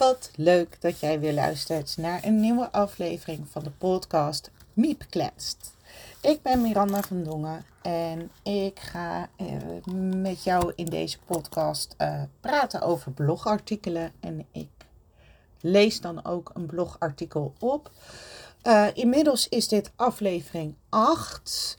Wat leuk dat jij weer luistert naar een nieuwe aflevering van de podcast Miep Kletst. Ik ben Miranda van Dongen en ik ga uh, met jou in deze podcast uh, praten over blogartikelen. En ik lees dan ook een blogartikel op. Uh, inmiddels is dit aflevering 8.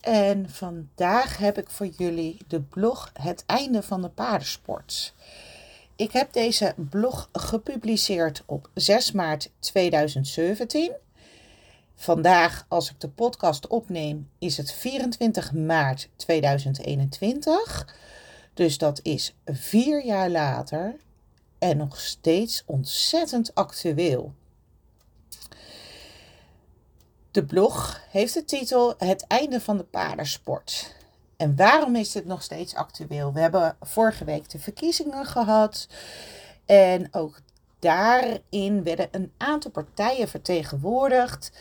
En vandaag heb ik voor jullie de blog Het einde van de paardensport. Ik heb deze blog gepubliceerd op 6 maart 2017. Vandaag, als ik de podcast opneem, is het 24 maart 2021. Dus dat is vier jaar later en nog steeds ontzettend actueel. De blog heeft de titel Het einde van de paardensport. En waarom is dit nog steeds actueel? We hebben vorige week de verkiezingen gehad. En ook daarin werden een aantal partijen vertegenwoordigd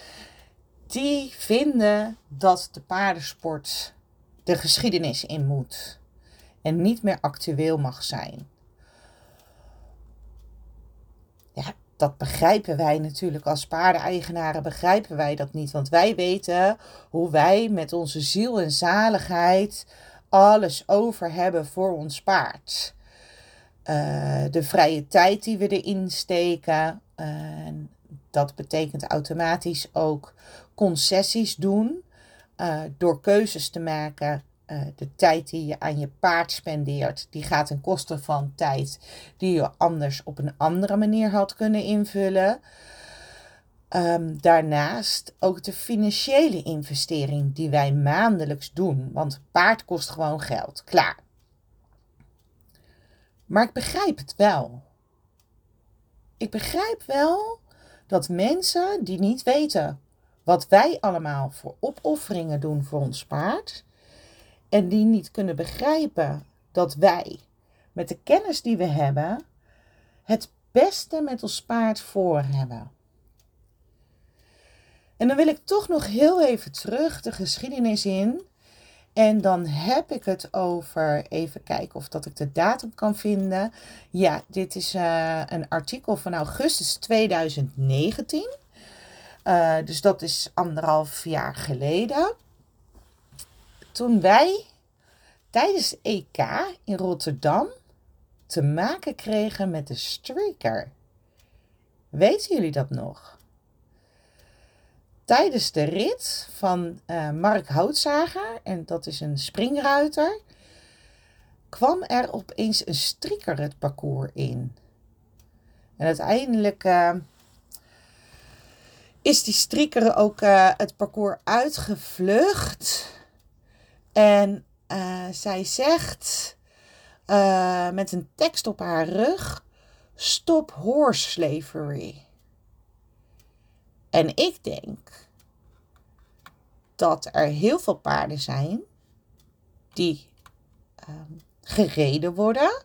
die vinden dat de paardensport de geschiedenis in moet en niet meer actueel mag zijn. Ja, dat begrijpen wij natuurlijk als paardeneigenaren, begrijpen wij dat niet. Want wij weten hoe wij met onze ziel en zaligheid alles over hebben voor ons paard. Uh, de vrije tijd die we erin steken. Dat betekent automatisch ook concessies doen. Uh, door keuzes te maken uh, de tijd die je aan je paard spendeert, die gaat ten koste van tijd die je anders op een andere manier had kunnen invullen. Um, daarnaast ook de financiële investering die wij maandelijks doen. Want paard kost gewoon geld. Klaar. Maar ik begrijp het wel. Ik begrijp wel dat mensen die niet weten wat wij allemaal voor opofferingen doen voor ons paard, en die niet kunnen begrijpen dat wij met de kennis die we hebben het beste met ons paard voor hebben. En dan wil ik toch nog heel even terug de geschiedenis in. En dan heb ik het over, even kijken of dat ik de datum kan vinden. Ja, dit is uh, een artikel van augustus 2019. Uh, dus dat is anderhalf jaar geleden toen wij tijdens EK in Rotterdam te maken kregen met de streaker. Weten jullie dat nog? Tijdens de rit van uh, Mark Houtzager, en dat is een springruiter, kwam er opeens een strikker het parcours in. En uiteindelijk uh, is die strikker ook uh, het parcours uitgevlucht. En uh, zij zegt uh, met een tekst op haar rug: Stop horse slavery. En ik denk dat er heel veel paarden zijn die uh, gereden worden.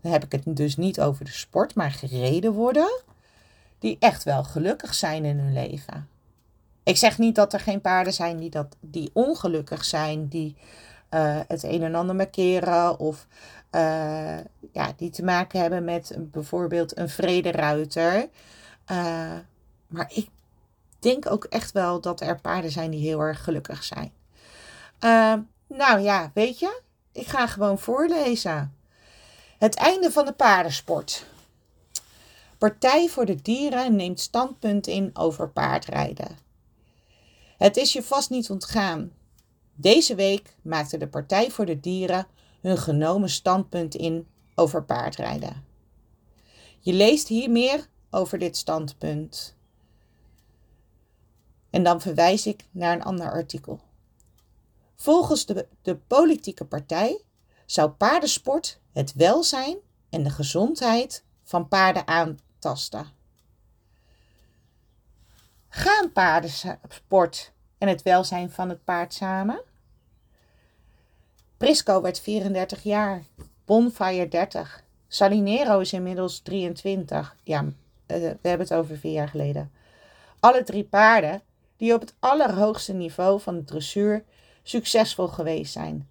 Dan heb ik het dus niet over de sport, maar gereden worden. Die echt wel gelukkig zijn in hun leven. Ik zeg niet dat er geen paarden zijn die, dat, die ongelukkig zijn, die uh, het een en ander markeren of uh, ja, die te maken hebben met bijvoorbeeld een vrederuiter. Uh, maar ik denk ook echt wel dat er paarden zijn die heel erg gelukkig zijn. nou ja, weet je, ik ga gewoon voorlezen. Het einde van de paardensport. Partij voor de Dieren neemt standpunt in over paardrijden. Het is je vast niet ontgaan. Deze week maakte de Partij voor de Dieren hun genomen standpunt in over paardrijden. Je leest hier meer over dit standpunt. En dan verwijs ik naar een ander artikel. Volgens de, de politieke partij zou paardensport het welzijn en de gezondheid van paarden aantasten. Gaan paardensport en het welzijn van het paard samen? Prisco werd 34 jaar, Bonfire 30, Salinero is inmiddels 23. Ja, eh, we hebben het over vier jaar geleden. Alle drie paarden die op het allerhoogste niveau van de dressuur succesvol geweest zijn.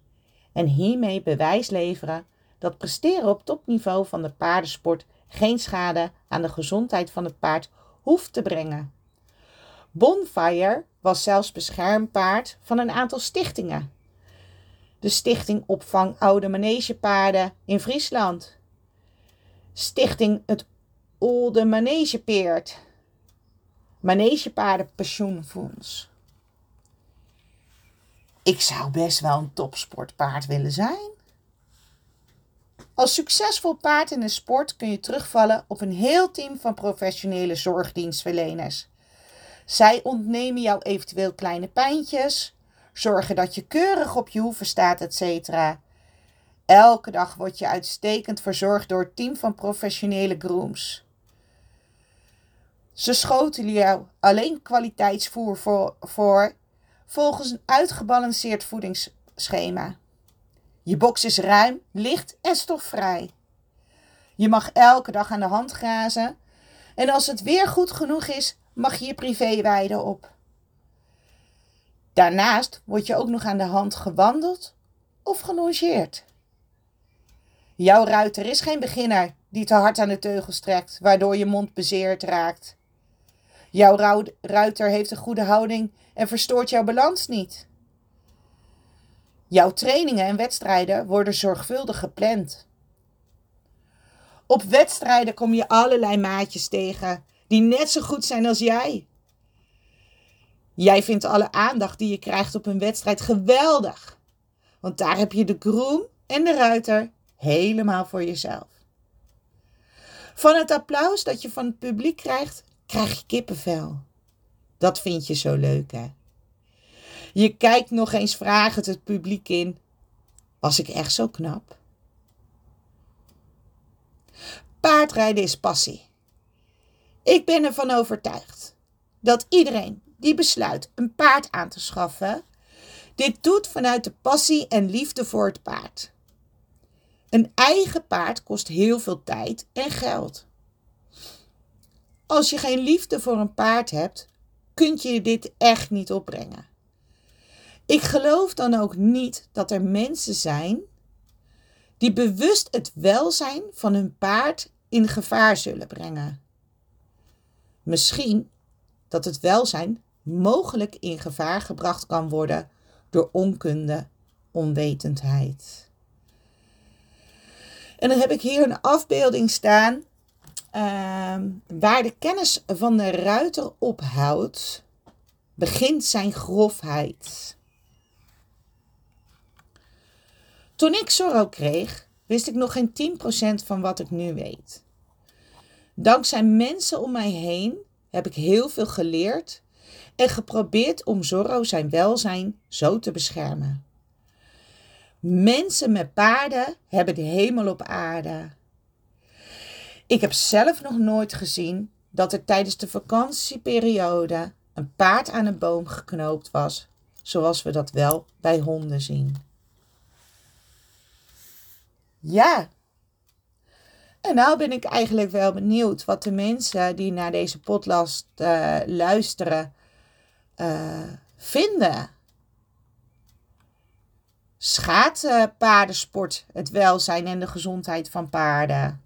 En hiermee bewijs leveren dat presteren op topniveau van de paardensport geen schade aan de gezondheid van het paard hoeft te brengen. Bonfire was zelfs beschermpaard van een aantal stichtingen. De Stichting Opvang Oude Manegepaarden in Friesland. Stichting Het Olde Manegepeert. Manegepaardenpensioenfonds. Ik zou best wel een topsportpaard willen zijn. Als succesvol paard in de sport kun je terugvallen op een heel team van professionele zorgdienstverleners. Zij ontnemen jou eventueel kleine pijntjes, zorgen dat je keurig op je hoeven staat, etc. Elke dag word je uitstekend verzorgd door het team van professionele grooms. Ze schoten jou alleen kwaliteitsvoer voor, voor volgens een uitgebalanceerd voedingsschema. Je box is ruim, licht en stofvrij. Je mag elke dag aan de hand grazen en als het weer goed genoeg is, mag je je privé op. Daarnaast word je ook nog aan de hand gewandeld of gelongeerd. Jouw ruiter is geen beginner die te hard aan de teugels trekt, waardoor je mond bezeerd raakt. Jouw ruiter heeft een goede houding en verstoort jouw balans niet. Jouw trainingen en wedstrijden worden zorgvuldig gepland. Op wedstrijden kom je allerlei maatjes tegen die net zo goed zijn als jij. Jij vindt alle aandacht die je krijgt op een wedstrijd geweldig. Want daar heb je de groom en de ruiter helemaal voor jezelf. Van het applaus dat je van het publiek krijgt, krijg je kippenvel. Dat vind je zo leuk, hè? Je kijkt nog eens vragend het publiek in. Was ik echt zo knap? Paardrijden is passie. Ik ben ervan overtuigd dat iedereen die besluit een paard aan te schaffen, dit doet vanuit de passie en liefde voor het paard. Een eigen paard kost heel veel tijd en geld. Als je geen liefde voor een paard hebt, kun je dit echt niet opbrengen. Ik geloof dan ook niet dat er mensen zijn die bewust het welzijn van hun paard in gevaar zullen brengen. Misschien dat het welzijn mogelijk in gevaar gebracht kan worden door onkunde, onwetendheid. En dan heb ik hier een afbeelding staan Ehm, waar de kennis van de ruiter ophoudt, begint zijn grofheid. Toen ik Zorro kreeg, wist ik nog geen 10% van wat ik nu weet. Dankzij mensen om mij heen heb ik heel veel geleerd en geprobeerd om Zorro zijn welzijn zo te beschermen. Mensen met paarden hebben de hemel op aarde. Ik heb zelf nog nooit gezien dat er tijdens de vakantieperiode een paard aan een boom geknoopt was, zoals we dat wel bij honden zien. Ja. En nou ben ik eigenlijk wel benieuwd wat de mensen die naar deze podcast uh, luisteren uh, vinden. Schaadt paardensport het welzijn en de gezondheid van paarden?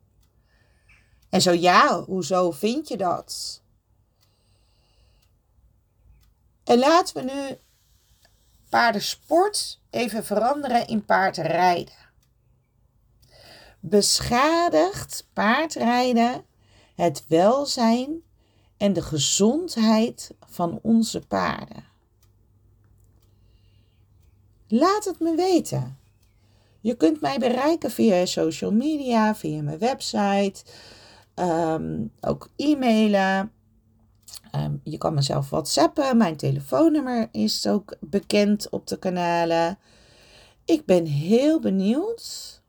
En zo ja, hoezo vind je dat? En laten we nu paardensport even veranderen in paardrijden. Beschadigt paardrijden het welzijn en de gezondheid van onze paarden? Laat het me weten. Je kunt mij bereiken via social media, via mijn website. Um, ook e-mailen. Um, je kan mezelf whatsappen. Mijn telefoonnummer is ook bekend op de kanalen. Ik ben heel benieuwd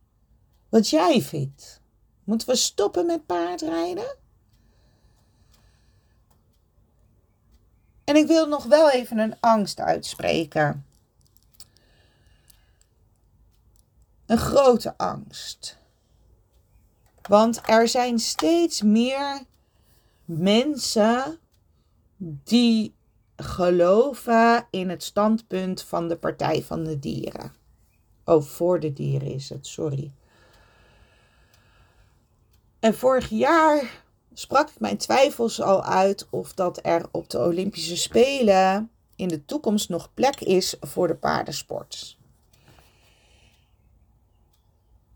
wat jij vindt. Moeten we stoppen met paardrijden? En ik wil nog wel even een angst uitspreken. Een grote angst. Want er zijn steeds meer mensen die geloven in het standpunt van de Partij van de Dieren. Oh, voor de dieren is het, sorry. En vorig jaar sprak ik mijn twijfels al uit of dat er op de Olympische Spelen in de toekomst nog plek is voor de paardensport.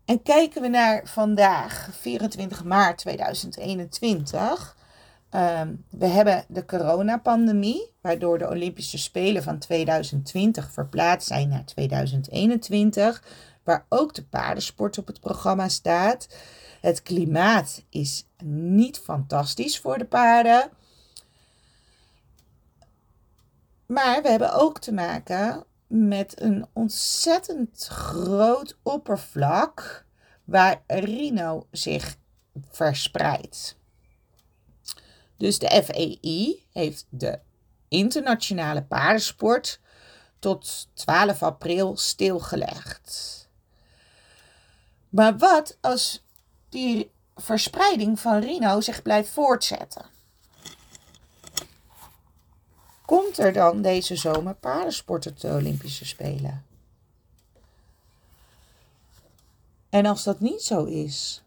En kijken we naar vandaag, 24 maart 2021. Ehm, we hebben de coronapandemie, waardoor de Olympische Spelen van 2020 verplaatst zijn naar 2021, waar ook de paardensport op het programma staat. Het klimaat is niet fantastisch voor de paarden. Maar we hebben ook te maken met een ontzettend groot oppervlak waar rhino zich verspreidt. Dus de FEI heeft de internationale paardensport tot 12 april stilgelegd. Maar wat als die verspreiding van rhino zich blijft voortzetten? Komt er dan deze zomer paardensport op de Olympische Spelen? En als dat niet zo is,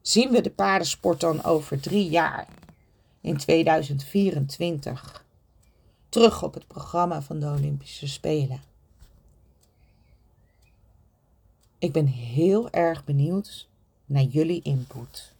zien we de paardensport dan over drie jaar, in 2024, terug op het programma van de Olympische Spelen? Ik ben heel erg benieuwd naar jullie input.